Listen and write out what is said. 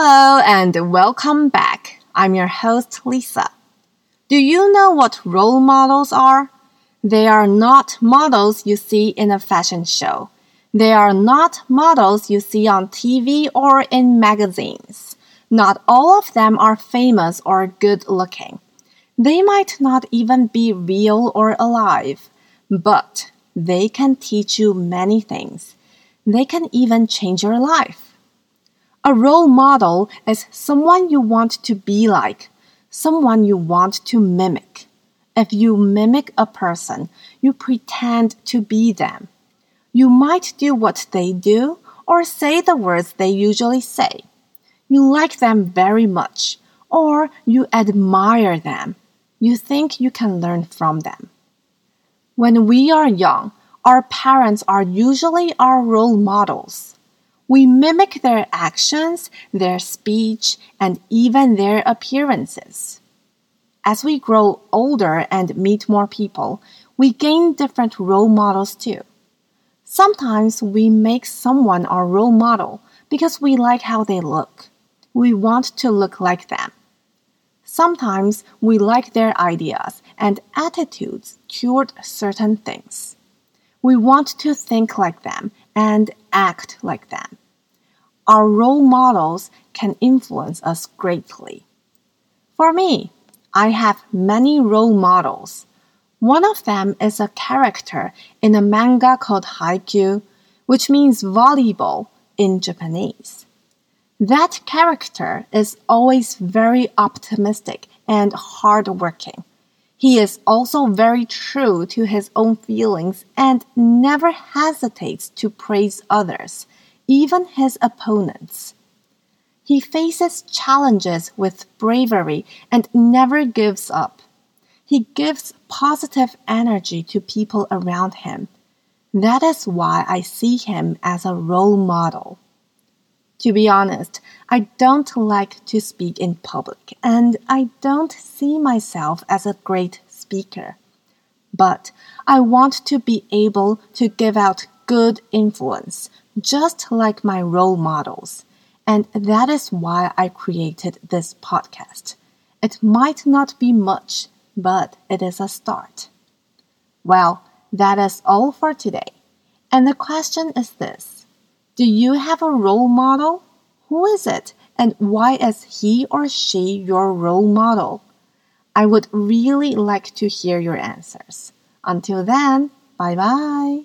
Hello and welcome back. I'm your host, Lisa. Do you know what role models are? They are not models you see in a fashion show. They are not models you see on TV or in magazines. Not all of them are famous or good looking. They might not even be real or alive, but they can teach you many things. They can even change your life. A role model is someone you want to be like, someone you want to mimic. If you mimic a person, you pretend to be them. You might do what they do or say the words they usually say. You like them very much or you admire them. You think you can learn from them. When we are young, our parents are usually our role models. We mimic their actions, their speech, and even their appearances. As we grow older and meet more people, we gain different role models too. Sometimes we make someone our role model because we like how they look. We want to look like them. Sometimes we like their ideas and attitudes toward certain things. We want to think like them and act like them. Our role models can influence us greatly. For me, I have many role models. One of them is a character in a manga called Haikyuu, which means volleyball in Japanese. That character is always very optimistic and hardworking. He is also very true to his own feelings and never hesitates to praise others, even his opponents. He faces challenges with bravery and never gives up. He gives positive energy to people around him. That is why I see him as a role model. To be honest, I don't like to speak in public and I don't see myself as a great speaker. But I want to be able to give out good influence, just like my role models. And that is why I created this podcast. It might not be much, but it is a start. Well, that is all for today. And the question is this do you have a role model? Who is it? And why is he or she your role model? I would really like to hear your answers. Until then, bye bye.